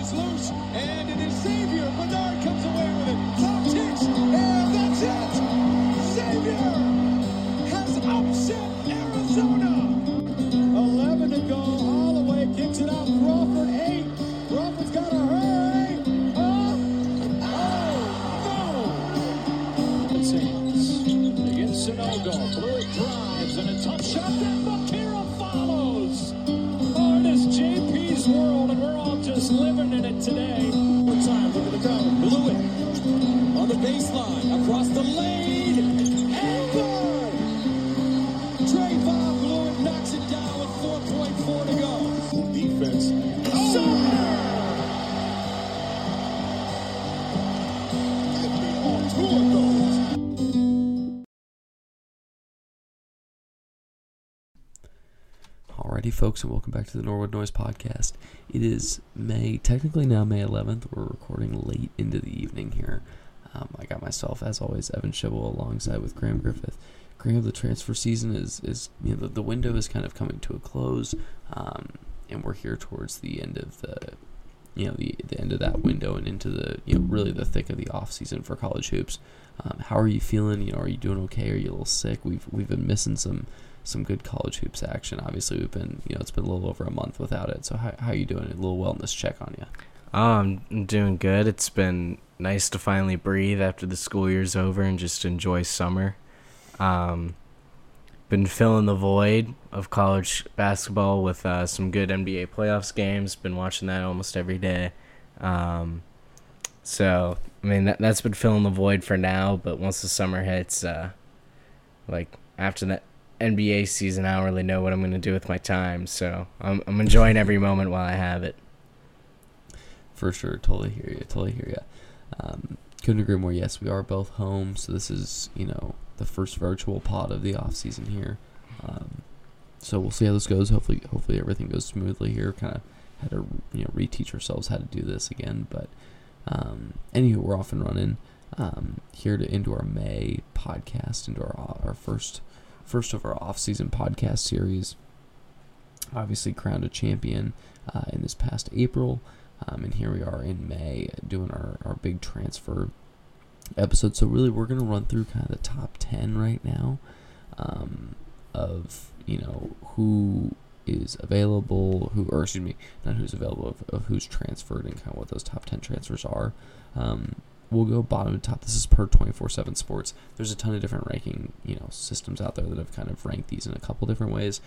is loose, and it is Xavier. Bernard Alrighty, folks, and welcome back to the Norwood Noise Podcast. It is May, technically now May 11th. We're recording late into the evening here. Um, I got myself, as always, Evan Schibel alongside with Graham Griffith. Graham, the transfer season is, is you know, the, the window is kind of coming to a close, um, and we're here towards the end of the, you know, the, the end of that window and into the, you know, really the thick of the off season for college hoops. Um, how are you feeling? You know, are you doing okay? Are you a little sick? We've we've been missing some some good college hoops action. Obviously, we've been you know it's been a little over a month without it. So how how you doing? A little wellness check on you. I'm I'm doing good. It's been nice to finally breathe after the school year's over and just enjoy summer. Um, been filling the void of college basketball with uh, some good NBA playoffs games. Been watching that almost every day. Um, so I mean that that's been filling the void for now. But once the summer hits, uh, like after that NBA season, I don't really know what I'm gonna do with my time. So I'm I'm enjoying every moment while I have it. For sure, totally hear you. Totally hear you. Um, couldn't agree more. Yes, we are both home, so this is you know the first virtual pod of the off season here. Um, so we'll see how this goes. Hopefully, hopefully everything goes smoothly here. Kind of had to you know reteach ourselves how to do this again, but um, anywho, we're off and running. Um, here to into our May podcast, into our our first first of our off season podcast series. Obviously, crowned a champion uh, in this past April. Um, and here we are in May doing our, our big transfer episode. So really, we're gonna run through kind of the top ten right now um, of you know who is available, who or excuse me, not who's available, of, of who's transferred and kind of what those top ten transfers are. Um, we'll go bottom to top. This is per twenty four seven Sports. There's a ton of different ranking you know systems out there that have kind of ranked these in a couple different ways,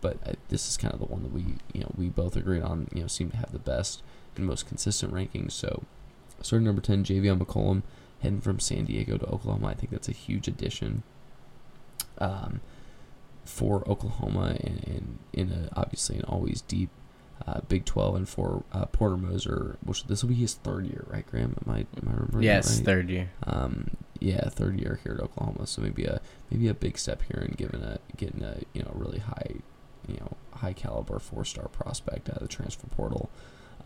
but uh, this is kind of the one that we you know we both agreed on. You know, seem to have the best and most consistent rankings. So, starting number 10, Javian McCollum, heading from San Diego to Oklahoma. I think that's a huge addition um, for Oklahoma and, and in a, obviously an always deep uh, Big 12 and for uh, Porter Moser, which this will be his third year, right, Graham? Am I, am I remembering Yes, right? third year. Um, yeah, third year here at Oklahoma, so maybe a maybe a big step here in giving a getting a you know really high, you know high caliber four star prospect out of the transfer portal.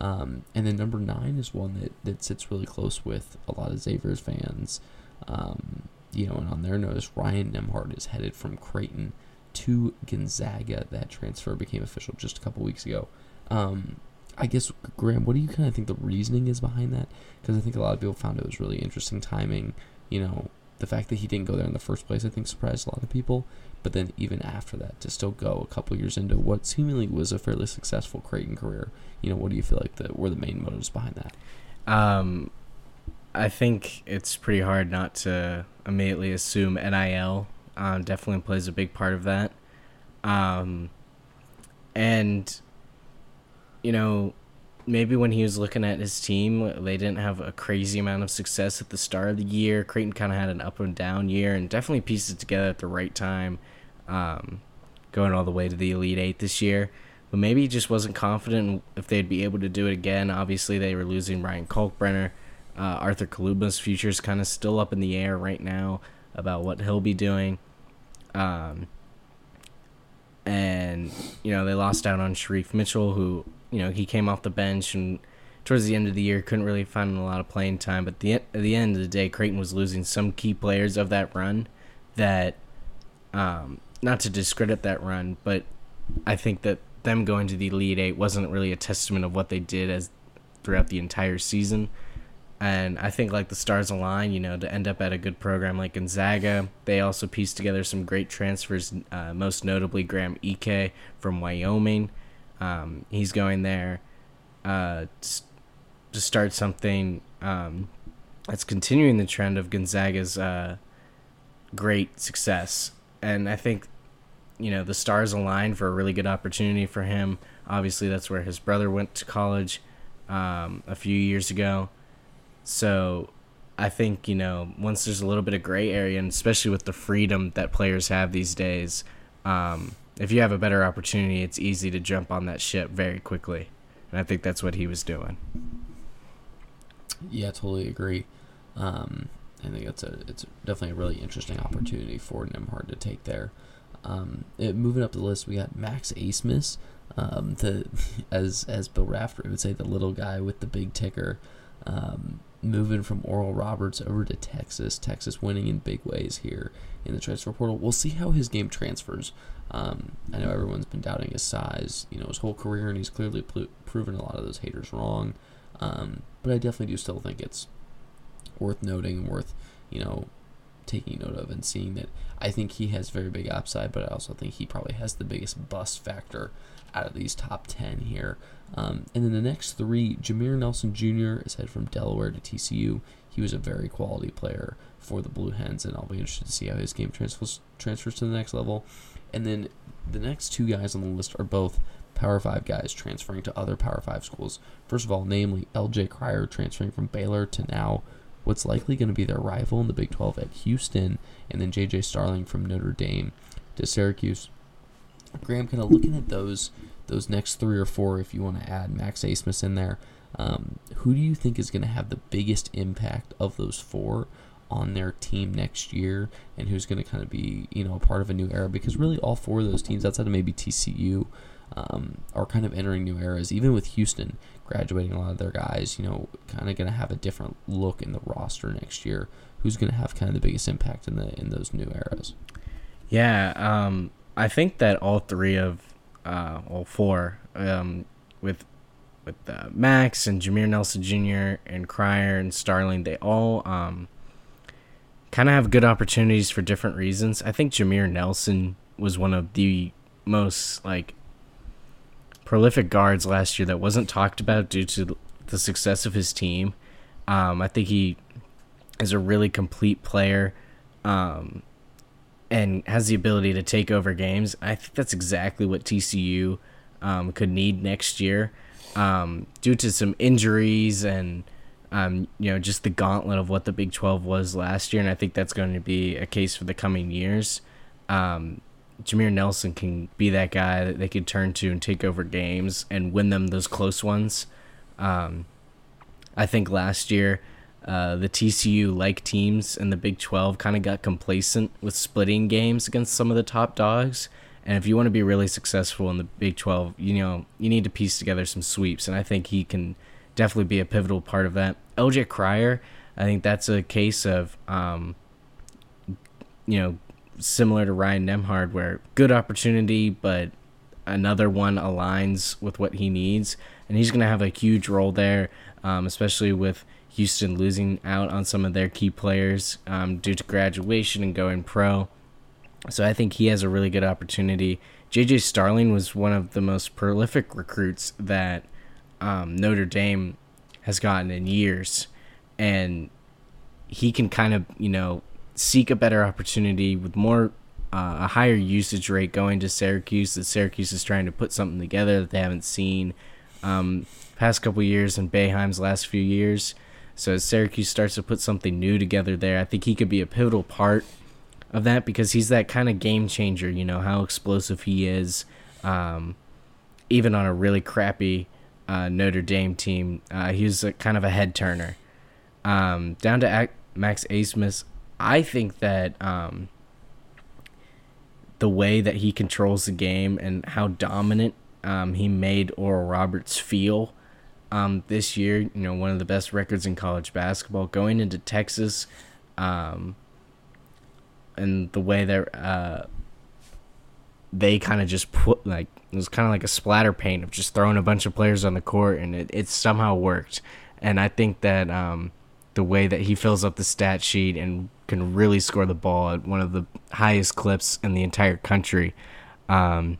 Um, and then number nine is one that, that sits really close with a lot of Xavier's fans. Um, you know, and on their notice, Ryan Nembhard is headed from Creighton to Gonzaga. That transfer became official just a couple weeks ago. Um, I guess, Graham, what do you kind of think the reasoning is behind that? Because I think a lot of people found it was really interesting timing. You know, the fact that he didn't go there in the first place, I think, surprised a lot of people. But then even after that, to still go a couple years into what seemingly was a fairly successful Creighton career, you know, what do you feel like the, were the main motives behind that? Um, I think it's pretty hard not to immediately assume NIL um, definitely plays a big part of that. Um, and, you know, maybe when he was looking at his team, they didn't have a crazy amount of success at the start of the year. Creighton kind of had an up and down year and definitely pieced it together at the right time, um, going all the way to the Elite Eight this year. But maybe he just wasn't confident if they'd be able to do it again. Obviously, they were losing Ryan Kalkbrenner. Uh, Arthur Kaluma's future is kind of still up in the air right now about what he'll be doing. Um, and, you know, they lost out on Shereef Mitchell, who, you know, he came off the bench and towards the end of the year couldn't really find a lot of playing time. But the, at the end of the day, Creighton was losing some key players of that run that, um, not to discredit that run, but I think that them going to the Elite Eight wasn't really a testament of what they did as throughout the entire season. And I think like the stars align, you know, to end up at a good program like Gonzaga. They also pieced together some great transfers, uh, most notably Graham Ike from Wyoming. Um, he's going there uh, to start something um, that's continuing the trend of Gonzaga's uh, great success. And I think, you know, the stars align for a really good opportunity for him. Obviously, that's where his brother went to college um, a few years ago. So I think, you know, once there's a little bit of gray area, and especially with the freedom that players have these days, um, if you have a better opportunity, it's easy to jump on that ship very quickly. And I think that's what he was doing. Yeah, totally agree. Um, I think it's a it's definitely a really interesting opportunity for Nembhard to take there. Um, it, moving up the list, we got Max Abmas, um, the as as Bill Raftery would say, the little guy with the big ticker, um, moving from Oral Roberts over to Texas. Texas winning in big ways here in the transfer portal. We'll see how his game transfers. Um, I know everyone's been doubting his size, you know, his whole career, and he's clearly pl- proven a lot of those haters wrong. Um, but I definitely do still think it's worth noting and worth, you know, taking note of and seeing that I think he has very big upside, but I also think he probably has the biggest bust factor out of these top 10 here. Um, and then the next three, Jameer Nelson Jr. is head from Delaware to TCU. He was a very quality player for the Blue Hens, and I'll be interested to see how his game transfers transfers to the next level. And then the next two guys on the list are both Power 5 guys transferring to other Power 5 schools. First of all, namely LJ Cryer transferring from Baylor to now what's likely going to be their rival in the Big 12 at Houston, and then JJ Starling from Notre Dame to Syracuse. Graham, kind of looking at those those next three or four, if you want to add Max Abmas in there, um, who do you think is going to have the biggest impact of those four on their team next year, and who's going to kind of be you know a part of a new era? Because really, all four of those teams, outside of maybe TCU, um, are kind of entering new eras. Even with Houston graduating a lot of their guys, you know, kind of going to have a different look in the roster next year. Who's going to have kind of the biggest impact in the in those new eras? Yeah, um, I think that all three of uh, all four um, with with uh, Max and Jameer Nelson Jr. and Cryer and Starling, they all um, kind of have good opportunities for different reasons. I think Jameer Nelson was one of the most like prolific guards last year that wasn't talked about due to the success of his team. Um, I think he is a really complete player um, and has the ability to take over games. I think that's exactly what TCU um, could need next year um, due to some injuries and. Um, you know, just the gauntlet of what the Big 12 was last year, and I think that's going to be a case for the coming years. Um, Jameer Nelson can be that guy that they could turn to and take over games and win them those close ones. Um, I think last year uh, the TCU like teams in the Big 12 kind of got complacent with splitting games against some of the top dogs. And if you want to be really successful in the Big 12, you know, you need to piece together some sweeps. And I think he can definitely be a pivotal part of that. LJ Cryer, I think that's a case of, um, you know, similar to Ryan Nembhard, where good opportunity, but another one aligns with what he needs, and he's going to have a huge role there, um, especially with Houston losing out on some of their key players um, due to graduation and going pro. So I think he has a really good opportunity. JJ Starling was one of the most prolific recruits that um, Notre Dame has gotten in years, and he can kind of you know seek a better opportunity with more uh, a higher usage rate going to Syracuse. That Syracuse is trying to put something together that they haven't seen um, past couple years and Boeheim's last few years. So as Syracuse starts to put something new together there, I think he could be a pivotal part of that because he's that kind of game changer. You know how explosive he is, um, even on a really crappy uh, Notre Dame team. Uh, he's a, kind of a head turner. Um, down to Max Abmas, I think that um, the way that he controls the game and how dominant um, he made Oral Roberts feel um, this year, you know, one of the best records in college basketball, going into Texas, um, and the way that uh, they kind of just put like it was kind of like a splatter paint of just throwing a bunch of players on the court, and it, it somehow worked. And I think that um, the way that he fills up the stat sheet and can really score the ball at one of the highest clips in the entire country. Um,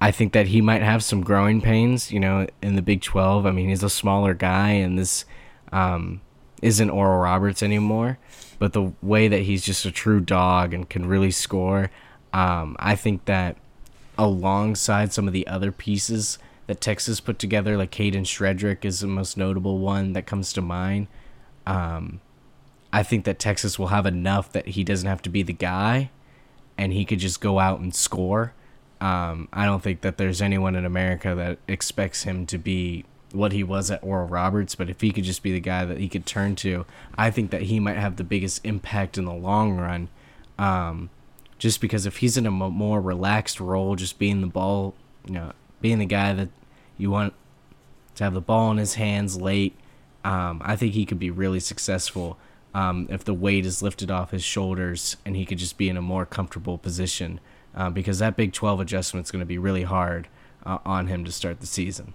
I think that he might have some growing pains, you know, in the Big 12. I mean, he's a smaller guy, and this um, isn't Oral Roberts anymore. But the way that he's just a true dog and can really score, um, I think that alongside some of the other pieces that Texas put together, like Kadin Shedrick is the most notable one that comes to mind. Um, I think that Texas will have enough that he doesn't have to be the guy, and he could just go out and score. Um, I don't think that there's anyone in America that expects him to be what he was at Oral Roberts, but if he could just be the guy that he could turn to, I think that he might have the biggest impact in the long run. Um, just because if he's in a more relaxed role, just being the ball, you know, being the guy that you want to have the ball in his hands late, um, I think he could be really successful um, if the weight is lifted off his shoulders and he could just be in a more comfortable position. Uh, because that Big 12 adjustment is going to be really hard uh, on him to start the season.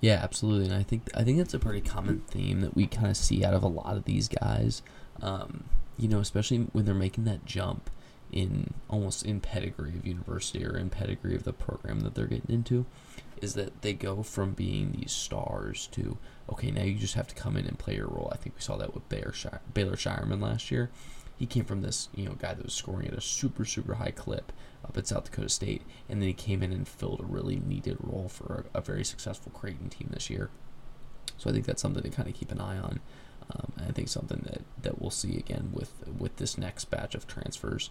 Yeah, absolutely, and I think I think that's a pretty common theme that we kind of see out of a lot of these guys. Um, you know, especially when they're making that jump in almost in pedigree of university or in pedigree of the program that they're getting into, is that they go from being these stars to okay, now you just have to come in and play your role. I think we saw that with Baylor, Baylor Scheierman last year. He came from this, you know, guy that was scoring at a super, super high clip up at South Dakota State, and then he came in and filled a really needed role for a, a very successful Creighton team this year. So I think that's something to kind of keep an eye on. Um, I think something that, that we'll see again with with this next batch of transfers.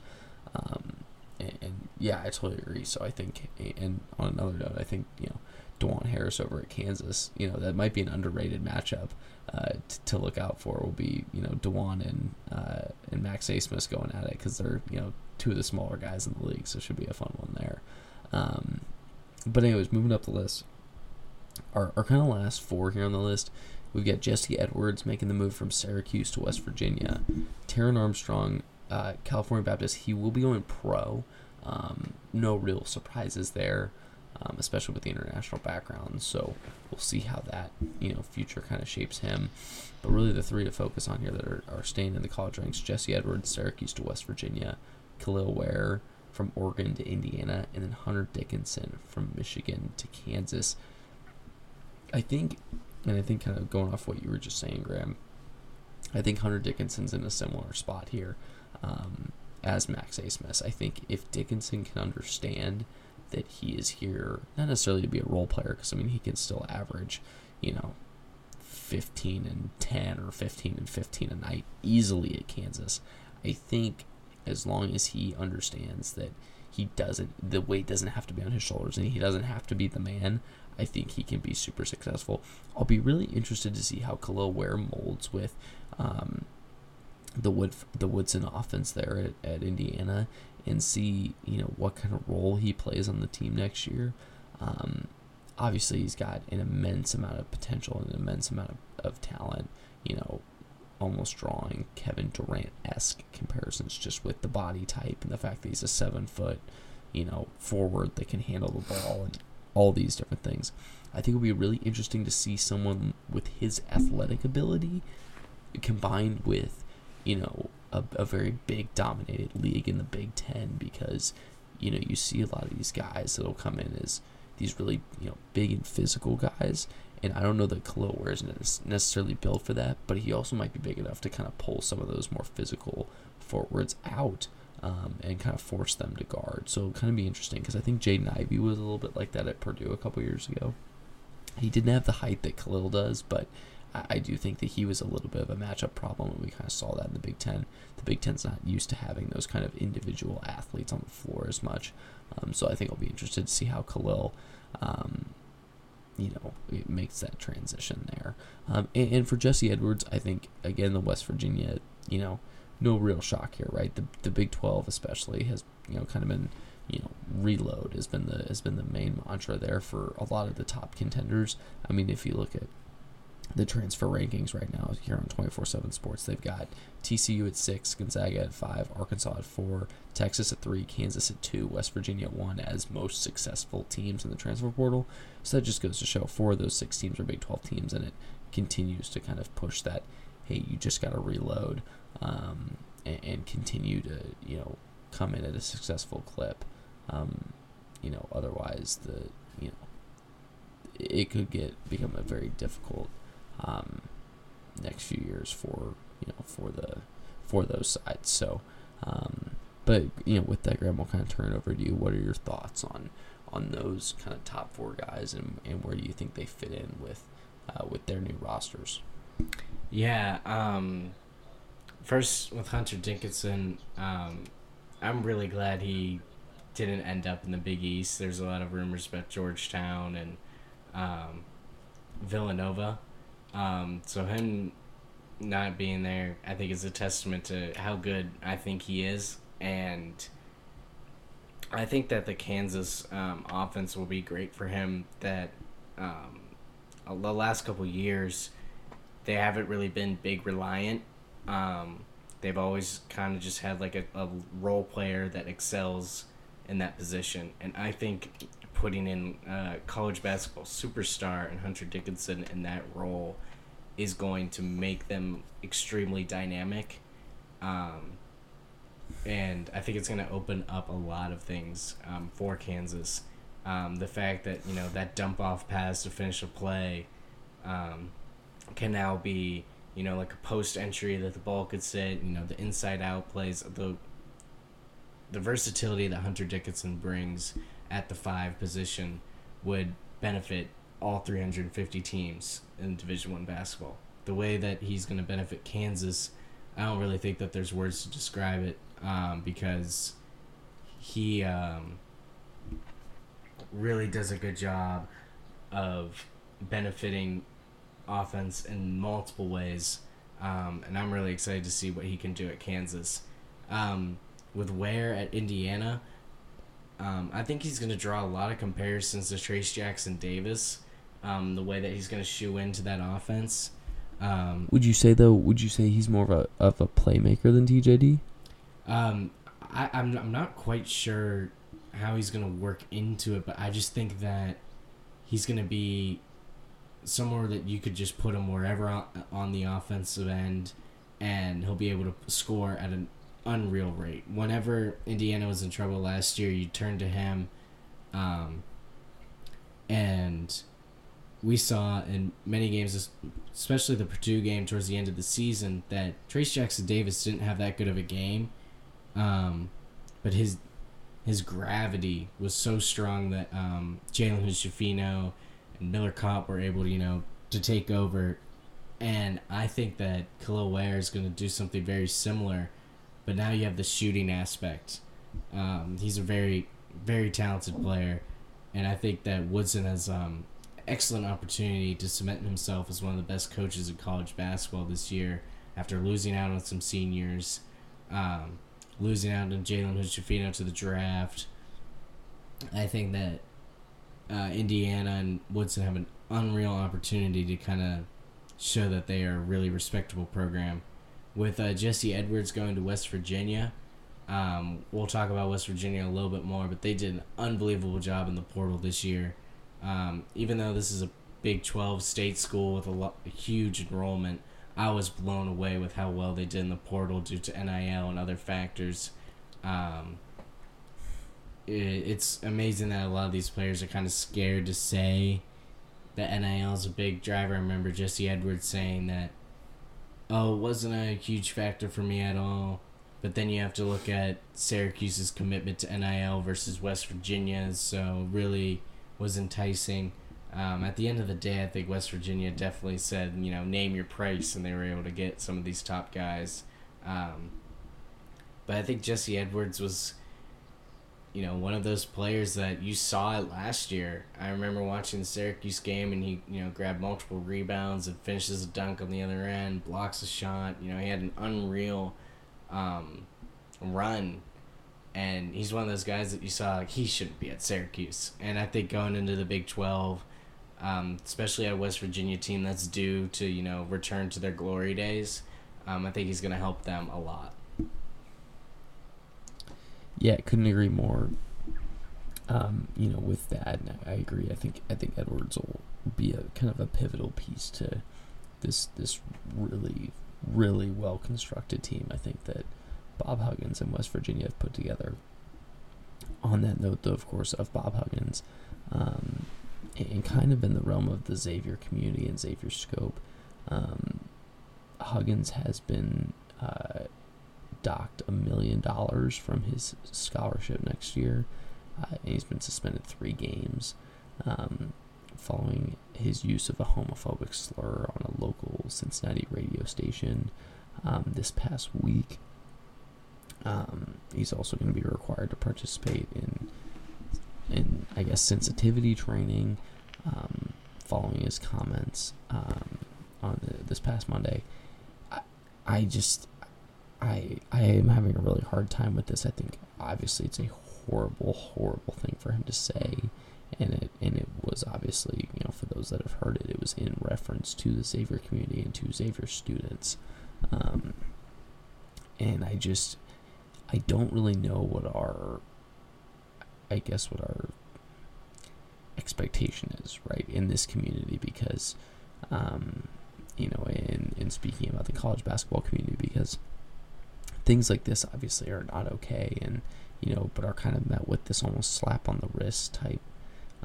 Um, and, and, yeah, I totally agree. So I think, and on another note, I think you know, Dajuan Harris over at Kansas, you know, that might be an underrated matchup uh, t- to look out for. Will be you know Dajuan and uh, and Max Abmas going at it because they're you know two of the smaller guys in the league, so it should be a fun one there. Um, but anyways, moving up the list, our our kind of last four here on the list, we've got Jesse Edwards making the move from Syracuse to West Virginia, Taran Armstrong, uh, California Baptist. He will be going pro. Um, no real surprises there um, especially with the international background. So we'll see how that you know future kind of shapes him. But really, the three to focus on here that are, are staying in the college ranks: Jesse Edwards, Syracuse to West Virginia, Kel'el Ware from Oregon to Indiana, and then Hunter Dickinson from Michigan to Kansas. I think, and I think kind of going off what you were just saying, Graham. I think Hunter Dickinson's in a similar spot here um, as Max Abmas. I think if Dickinson can understand that he is here not necessarily to be a role player because I mean he can still average, you know, 15 and 10 or 15 and 15 a night easily at Kansas. I think as long as he understands that he doesn't the weight doesn't have to be on his shoulders and he doesn't have to be the man, I think he can be super successful. I'll be really interested to see how Kel'el Ware molds with um, the Wood the Woodson offense there at, at Indiana and see you know what kind of role he plays on the team next year. Um, obviously, he's got an immense amount of potential and an immense amount of, of talent. You know, almost drawing Kevin Durant esque comparisons just with the body type and the fact that he's a seven foot, you know, forward that can handle the ball and all these different things. I think it'll be really interesting to see someone with his athletic ability combined with, you know, a, a very big dominated league in the Big Ten because you know you see a lot of these guys that'll come in as these really you know big and physical guys, and I don't know that Kel'el Ware is necessarily built for that, but he also might be big enough to kind of pull some of those more physical forwards out. Um, and kind of force them to guard. So it'll kind of be interesting because I think Jaden Ivey was a little bit like that at Purdue a couple years ago. He didn't have the height that Kel'el does, but I, do think that he was a little bit of a matchup problem, and we kind of saw that in the Big Ten. The Big Ten's not used to having those kind of individual athletes on the floor as much, um, so I think I'll be interested to see how Kel'el. um, you know, makes that transition there. Um, and, and for Jesse Edwards, I think again the West Virginia, you know, no real shock here, right? The the Big Twelve especially has you know kind of been you know reload has been the has been the main mantra there for a lot of the top contenders. I mean, if you look at the transfer rankings right now here on 24/7 Sports. They've got TCU at six, Gonzaga at five, Arkansas at four, Texas at three, Kansas at two, West Virginia at one as most successful teams in the transfer portal. So that just goes to show four of those six teams are Big 12 teams, and it continues to kind of push that. Hey, you just got to reload um, and, and, continue to you know come in at a successful clip. Um, you know, otherwise the you know it could get become a very difficult um, next few years for you know for the for those sides. So, um, but you know, with that, Graham, we'll kind of turn it over to you. What are your thoughts on on those kind of top four guys, and, and where do you think they fit in with uh, with their new rosters? Yeah. Um, first, with Hunter Dickinson, um, I'm really glad he didn't end up in the Big East. There's a lot of rumors about Georgetown and um, Villanova. Um, so him not being there, I think, is a testament to how good I think he is, and I think that the Kansas um, offense will be great for him. That um, the last couple years, they haven't really been big reliant. Um, they've always kind of just had like a, a role player that excels in that position, and I think putting in a college basketball superstar and Hunter Dickinson in that role is going to make them extremely dynamic. Um, and I think it's going to open up a lot of things um, for Kansas. Um, the fact that, you know, that dump off pass to finish a play um, can now be, you know, like a post entry that the ball could sit, you know, the inside out plays, the the versatility that Hunter Dickinson brings at the five position would benefit all 350 teams in Division One basketball. The way that he's going to benefit Kansas, I don't really think that there's words to describe it um, because he um, really does a good job of benefiting offense in multiple ways. Um, and I'm really excited to see what he can do at Kansas. Um, with Ware at Indiana, um, I think he's going to draw a lot of comparisons to Trace Jackson Davis um, the way that he's going to shoe into that offense. Um, would you say though? Would you say he's more of a of a playmaker than TJD? Um, I, I'm I'm not quite sure how he's going to work into it, but I just think that he's going to be somewhere that you could just put him wherever on, on the offensive end, and he'll be able to score at an unreal rate. Whenever Indiana was in trouble last year, you turned to him, um, and we saw in many games, especially the Purdue game towards the end of the season, that Trace Jackson Davis didn't have that good of a game, um, but his his gravity was so strong that um, Jalen Hood-Schifino and Miller Kopp were able to you know to take over, and I think that Kel'el Ware is going to do something very similar, but now you have the shooting aspect. Um, he's a very very talented player, and I think that Woodson has um, excellent opportunity to cement himself as one of the best coaches in college basketball this year after losing out on some seniors, um, losing out on Jalen Hood-Schifino to the draft. I think that uh, Indiana and Woodson have an unreal opportunity to kind of show that they are a really respectable program. With uh, Jesse Edwards going to West Virginia, um, we'll talk about West Virginia a little bit more, but they did an unbelievable job in the portal this year. Um, even though this is a Big 12 state school with a, lot, a huge enrollment, I was blown away with how well they did in the portal due to NIL and other factors. Um, it, it's amazing that a lot of these players are kind of scared to say that NIL is a big driver. I remember Jesse Edwards saying that, oh, wasn't a huge factor for me at all. But then you have to look at Syracuse's commitment to NIL versus West Virginia's. So really, was enticing. Um, at the end of the day, I think West Virginia definitely said, you know, name your price, and they were able to get some of these top guys. Um, but I think Jesse Edwards was, you know, one of those players that you saw it last year. I remember watching the Syracuse game, and he, you know, grabbed multiple rebounds and finishes a dunk on the other end, blocks a shot. You know, he had an unreal um, run and he's one of those guys that you saw like he shouldn't be at Syracuse. And I think going into the Big Twelve, um, especially a West Virginia team that's due to you know return to their glory days. Um, I think he's going to help them a lot. Yeah, couldn't agree more. Um, you know, with that, I agree. I think I think Edwards will be a kind of a pivotal piece to this this really really well constructed team. I think that Bob Huggins and West Virginia have put together. On that note, though, of course, of Bob Huggins, um, and kind of in the realm of the Xavier community and Xavier scope, um, Huggins has been uh, docked a million dollars from his scholarship next year. Uh, he's been suspended three games um, following his use of a homophobic slur on a local Cincinnati radio station um, this past week. Um, he's also going to be required to participate in, in I guess, sensitivity training um, following his comments um, on the, this past Monday. I, I just I I am having a really hard time with this. I think obviously it's a horrible, horrible thing for him to say, and it and it was obviously you know for those that have heard it, it was in reference to the Xavier community and to Xavier students, um, and I just I don't really know what our I guess what our expectation is right in this community because um, you know in in speaking about the college basketball community because things like this obviously are not okay and you know but are kind of met with this almost slap on the wrist type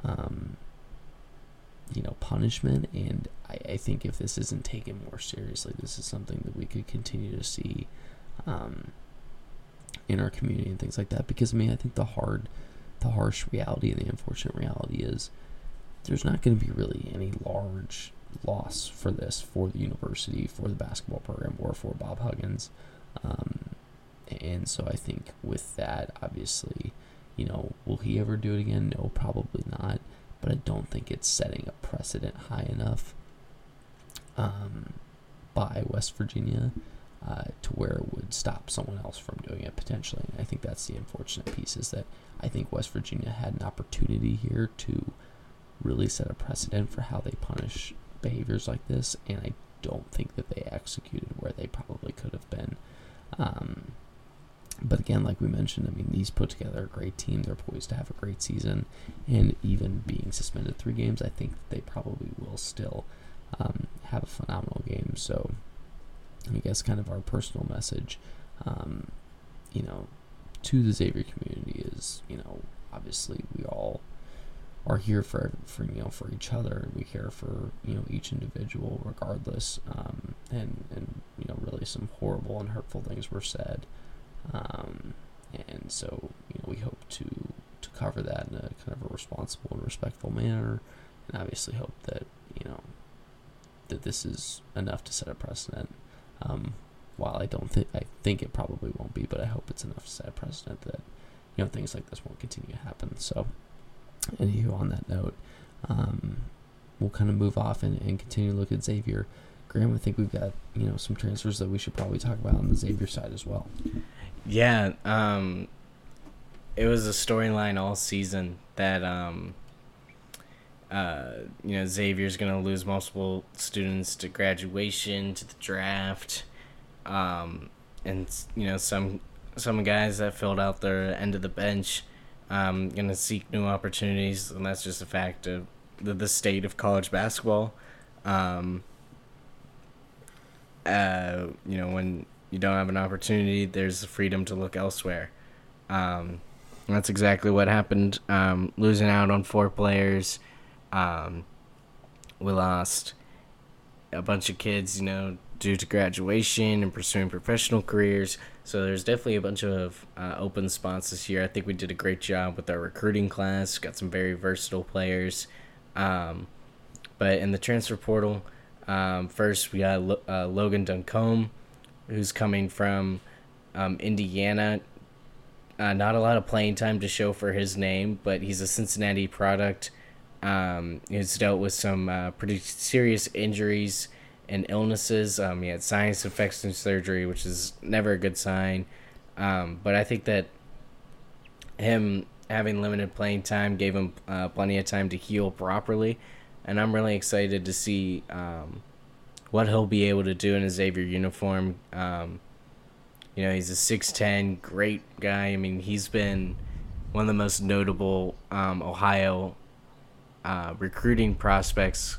um, you know punishment. And I, I think if this isn't taken more seriously this is something that we could continue to see um, in our community and things like that. Because I mean I think the hard the harsh reality and the unfortunate reality is there's not going to be really any large loss for this for the university for the basketball program or for Bob Huggins um, and so I think with that, obviously, you know, will he ever do it again? No, probably not. But I don't think it's setting a precedent high enough um, by West Virginia uh, to where it would stop someone else from doing it potentially. And I think that's the unfortunate piece is that I think West Virginia had an opportunity here to really set a precedent for how they punish behaviors like this, and I don't think that they executed where they probably could have been. Um, but again, like we mentioned, I mean, these put together a great team. They're poised to have a great season, and even being suspended three games, I think they probably will still um, have a phenomenal game. So, I guess kind of our personal message, um, you know, to the Xavier community is, you know, obviously we all are here for for you know for each other. We care for you know each individual regardless. Um, and and you know really some horrible and hurtful things were said. Um, and so you know we hope to to cover that in a kind of a responsible and respectful manner, and obviously hope that you know that this is enough to set a precedent. Um, while I don't think I think it probably won't be, but I hope it's enough to set a precedent that you know things like this won't continue to happen. So, anywho, on that note, um, we'll kind of move off and, and continue to look at Xavier. Graham, I think we've got you know some transfers that we should probably talk about on the Xavier side as well. Yeah, um, it was a storyline all season that um, uh, you know Xavier's gonna lose multiple students to graduation, to the draft, um, and you know some some guys that filled out their end of the bench um, gonna seek new opportunities, and that's just a fact of the, the state of college basketball. Um, uh, you know when you don't have an opportunity, there's the freedom to look elsewhere. Um, that's exactly what happened. Um, losing out on four players, um, we lost a bunch of kids, you know, due to graduation and pursuing professional careers. So there's definitely a bunch of uh, open spots this year. I think we did a great job with our recruiting class. Got some very versatile players. Um, but in the transfer portal, um, first we got uh, Logan Duncombe who's coming from um, Indiana. Uh, not a lot of playing time to show for his name, but he's a Cincinnati product. Um, he's dealt with some uh, pretty serious injuries and illnesses. Um, he had sinus infection surgery, which is never a good sign. Um, but I think that him having limited playing time gave him uh, plenty of time to heal properly. And I'm really excited to see um, what he'll be able to do in a Xavier uniform. Um, you know, he's a 6'10", great guy. I mean, he's been one of the most notable um, Ohio uh, recruiting prospects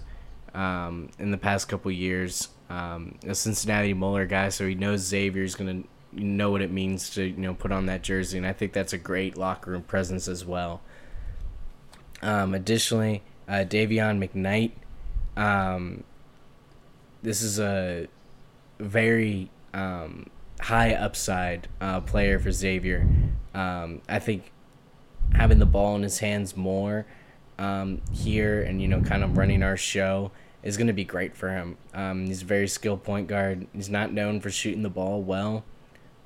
um, in the past couple years. Um, a Cincinnati Moeller guy, so he knows Xavier's to know what it means to you know put on that jersey, and I think that's a great locker room presence as well. Um, additionally, uh, Dayvion McKnight. Um, this is a very um, high upside uh, player for Xavier. Um, I think having the ball in his hands more um, here and you know kind of running our show is going to be great for him. Um, he's a very skilled point guard. He's not known for shooting the ball well,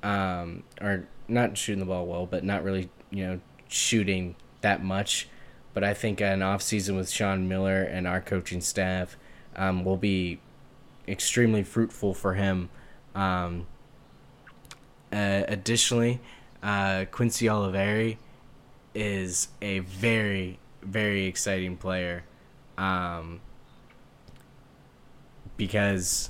um, or not shooting the ball well, but not really you know shooting that much. But I think an off season with Sean Miller and our coaching staff um, will be extremely fruitful for him. Um, uh, additionally, uh, Quincy Olivari is a very, very exciting player um, because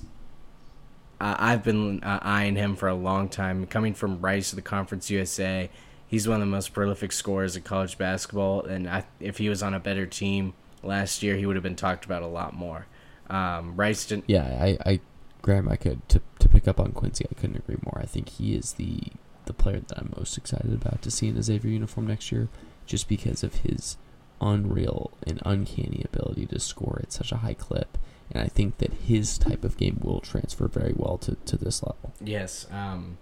I've been uh, eyeing him for a long time. Coming from Rice to the Conference USA, he's one of the most prolific scorers in college basketball. And I, if he was on a better team last year, he would have been talked about a lot more. Um, Rice didn't. Yeah, I, I, Graham, I could to to pick up on Quincy. I couldn't agree more. I think he is the the player that I'm most excited about to see in a Xavier uniform next year, just because of his unreal and uncanny ability to score at such a high clip. And I think that his type of game will transfer very well to, to this level. Yes. Um,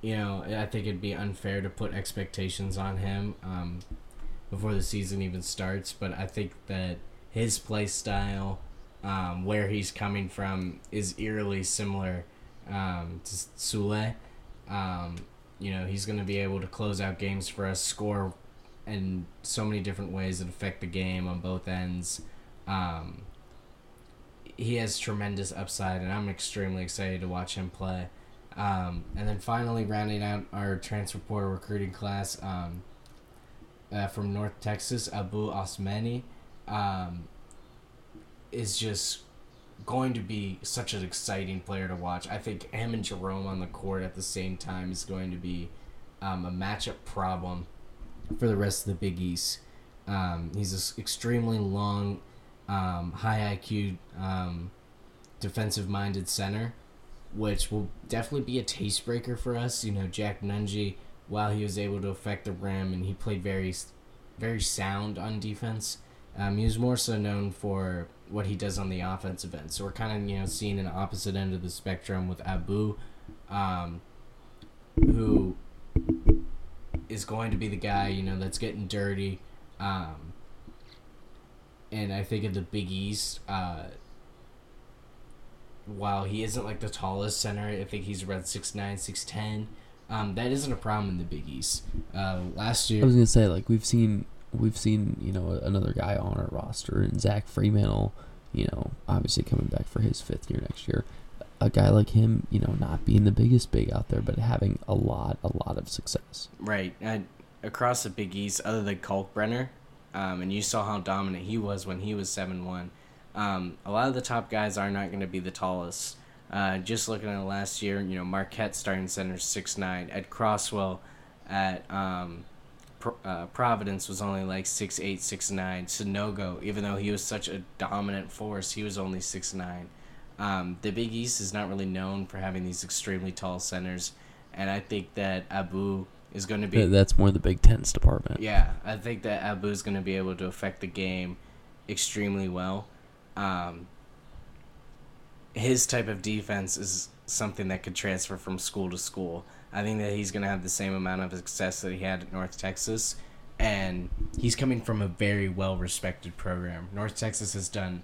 you know, I think it'd be unfair to put expectations on him um, before the season even starts, but I think that his play style, um, where he's coming from, is eerily similar um, to Sule. Um, you know, he's going to be able to close out games for us, score in so many different ways that affect the game on both ends. Um, he has tremendous upside, and I'm extremely excited to watch him play. Um, and then finally, rounding out our transfer portal recruiting class um, uh, from North Texas, Abou Ousmane um, is just going to be such an exciting player to watch. I think him and Jerome on the court at the same time is going to be um, a matchup problem for the rest of the Big East. Um, he's an extremely long, um, high IQ, defensive minded center, which will definitely be a taste breaker for us. You know, Jack Nunge, while he was able to affect the rim and he played very, very sound on defense, um, he was more so known for what he does on the offensive end. So we're kind of you know seeing an opposite end of the spectrum with Abu, um, who is going to be the guy you know that's getting dirty. Um, and I think in the Big East, uh, while he isn't like the tallest center, I think he's around 6'9", 6'10". Um, that isn't a problem in the Big East. Uh, last year, I was gonna say like we've seen we've seen you know another guy on our roster and Zach Freemantle, you know obviously coming back for his fifth year next year. A guy like him, you know, not being the biggest big out there, but having a lot, a lot of success. Right. And across the Big East, other than Kalkbrenner, um, and you saw how dominant he was when he was seven one. Um, a lot of the top guys are not going to be the tallest. Uh, just looking at last year, you know, Marquette starting center six nine. Ed Croswell, at um, Pro- uh, Providence was only like six eight six nine. Sanogo, even though he was such a dominant force, he was only six nine. Um, the Big East is not really known for having these extremely tall centers, and I think that Abu is going to be. That's more the Big Ten's department. Yeah, I think that Abu is going to be able to affect the game extremely well. Um, his type of defense is something that could transfer from school to school. I think that he's going to have the same amount of success that he had at North Texas, and he's coming from a very well respected program. North Texas has done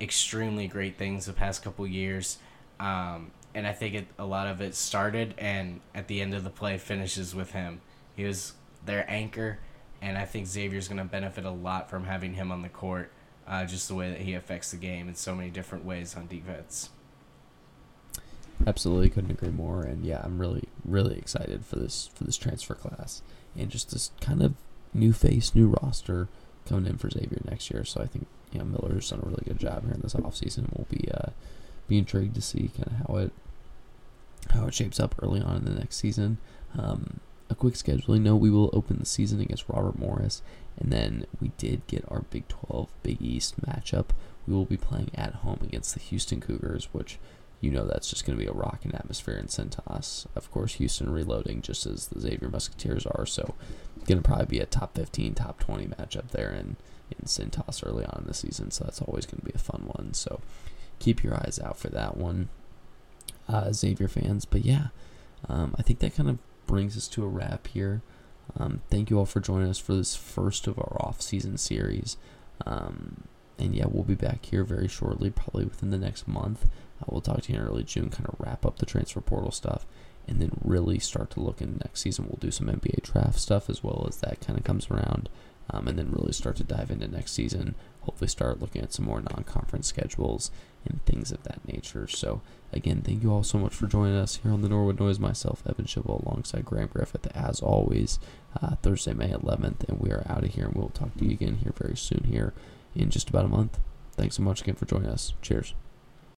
extremely great things the past couple years. Um, and I think it, a lot of it started and at the end of the play finishes with him. He was their anchor, and I think Xavier's going to benefit a lot from having him on the court, uh, just the way that he affects the game in so many different ways on defense. Absolutely, couldn't agree more. And yeah, I'm really, really excited for this for this transfer class and just this kind of new face, new roster coming in for Xavier next year. So I think you know Miller's done a really good job here in this offseason. We'll be uh, be intrigued to see kind of how it how it shapes up early on in the next season. Um, a quick scheduling note: we will open the season against Robert Morris, and then we did get our Big 12 Big East matchup. We will be playing at home against the Houston Cougars, which you know that's just going to be a rocking atmosphere in Cintas. Of course, Houston reloading just as the Xavier Musketeers are, so going to probably be a top 15, top 20 matchup there in, in Cintas early on in the season, so that's always going to be a fun one. So keep your eyes out for that one, uh, Xavier fans. But yeah, um, I think that kind of brings us to a wrap here. Um, thank you all for joining us for this first of our off-season series. Um, and yeah, we'll be back here very shortly, probably within the next month. Uh, we'll talk to you in early June, kind of wrap up the transfer portal stuff, and then really start to look in next season. We'll do some NBA draft stuff as well as that kind of comes around, um, and then really start to dive into next season. Hopefully, start looking at some more non-conference schedules and things of that nature. So, again, thank you all so much for joining us here on the Norwood Noise. Myself, Evan Schibel, alongside Graham Griffith, as always, uh, Thursday, May 11th, and we are out of here. And we'll talk to you again here very soon here in just about a month. Thanks so much again for joining us. Cheers.